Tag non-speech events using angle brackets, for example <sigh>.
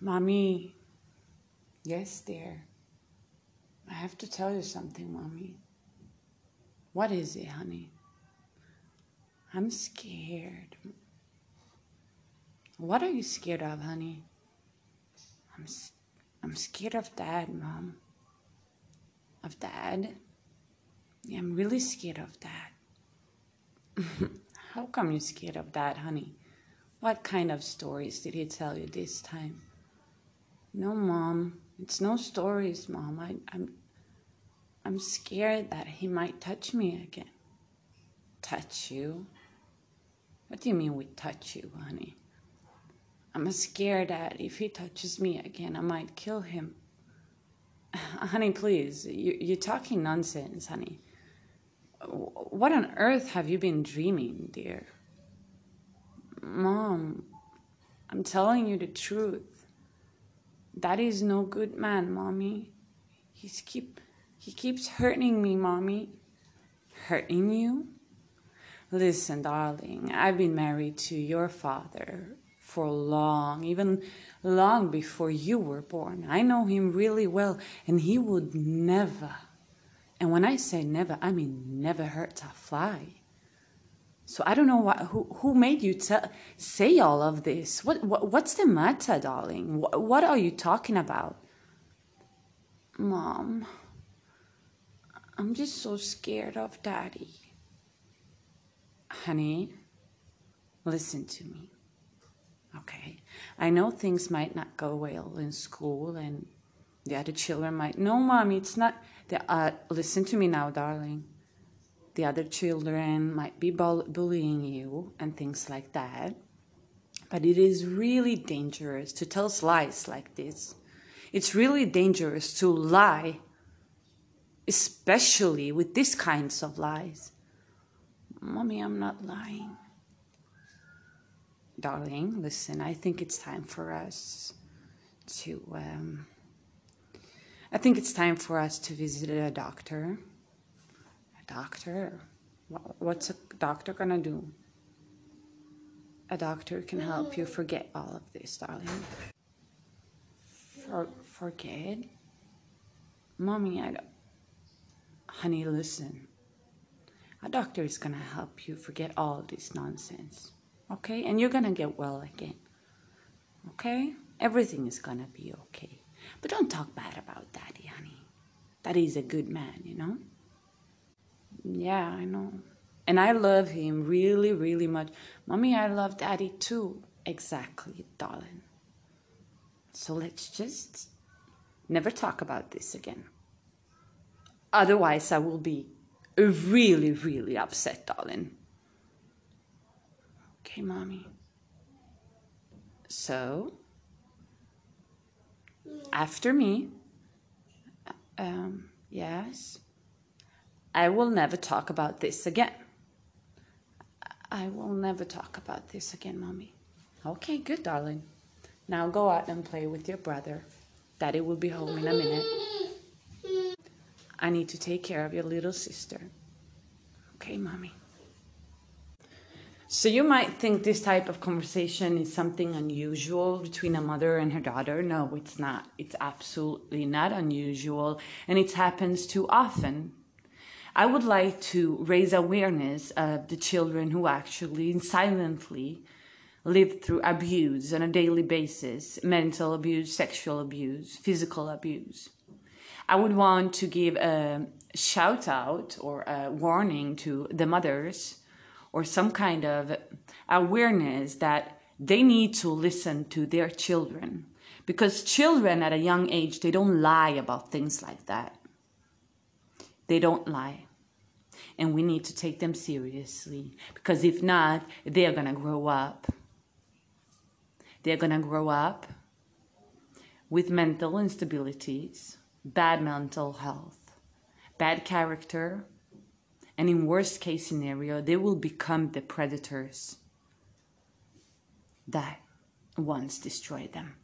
Mommy. Yes, dear. I have to tell you something, Mommy. What is it, honey? I'm scared. What are you scared of, honey? I'm I'm scared of dad, mom. Of dad? Yeah, I'm really scared of dad. <laughs> How come you're scared of dad, honey? What kind of stories did he tell you this time? No, mom. It's no stories, mom. I, I'm I'm scared that he might touch me again. Touch you? What do you mean we touch you, honey? I'm scared that if he touches me again, I might kill him. <laughs> honey, please, you, you're talking nonsense, honey. What on earth have you been dreaming, dear? Mom, I'm telling you the truth. That is no good man, mommy. He's keep he keeps hurting me, mommy. Hurting you? Listen, darling, I've been married to your father for long, even long before you were born. I know him really well, and he would never, and when I say never, I mean never hurt a fly. So I don't know what, who, who made you tell, say all of this. What, what what's the matter, darling? What, what are you talking about? Mom, I'm just so scared of daddy. Honey, listen to me. Okay. I know things might not go well in school and the other children might, no, mommy, it's not, the, uh, listen to me now, darling. The other children might be bullying you and things like that. But it is really dangerous to tell lies like this. It's really dangerous to lie, especially with these kinds of lies. Mommy, I'm not lying darling, listen, I think it's time for us to, um, I think it's time for us to visit a doctor. Doctor? What's a doctor gonna do? A doctor can help you forget all of this, darling. For, forget? Mommy, I don't. Honey, listen. A doctor is gonna help you forget all this nonsense okay? And you're gonna get well again, okay? Everything is gonna be okay. But don't talk bad about Daddy, honey. Daddy is a good man, you know? Yeah, I know. And I love him really, really much. Mommy, I love Daddy too. Exactly, darling. So let's just never talk about this again. Otherwise, I will be really, really upset, darling. Okay, mommy. So, after me, um, yes, I will never talk about this again. I will never talk about this again, mommy. Okay, good, darling. Now go out and play with your brother. Daddy will be home in a minute. I need to take care of your little sister. Okay, mommy. So you might think this type of conversation is something unusual between a mother and her daughter. No, it's not. It's absolutely not unusual, and it happens too often. I would like to raise awareness of the children who actually silently live through abuse on a daily basis mental abuse, sexual abuse, physical abuse. I would want to give a shout out or a warning to the mothers or some kind of awareness that they need to listen to their children because children at a young age they don't lie about things like that they don't lie. And we need to take them seriously because if not they're going to grow up. They're going to grow up with mental instabilities bad mental health bad character and in worst case scenario they will become the predators that once destroyed them